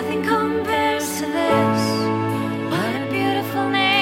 Nothing compares to this. What a beautiful name.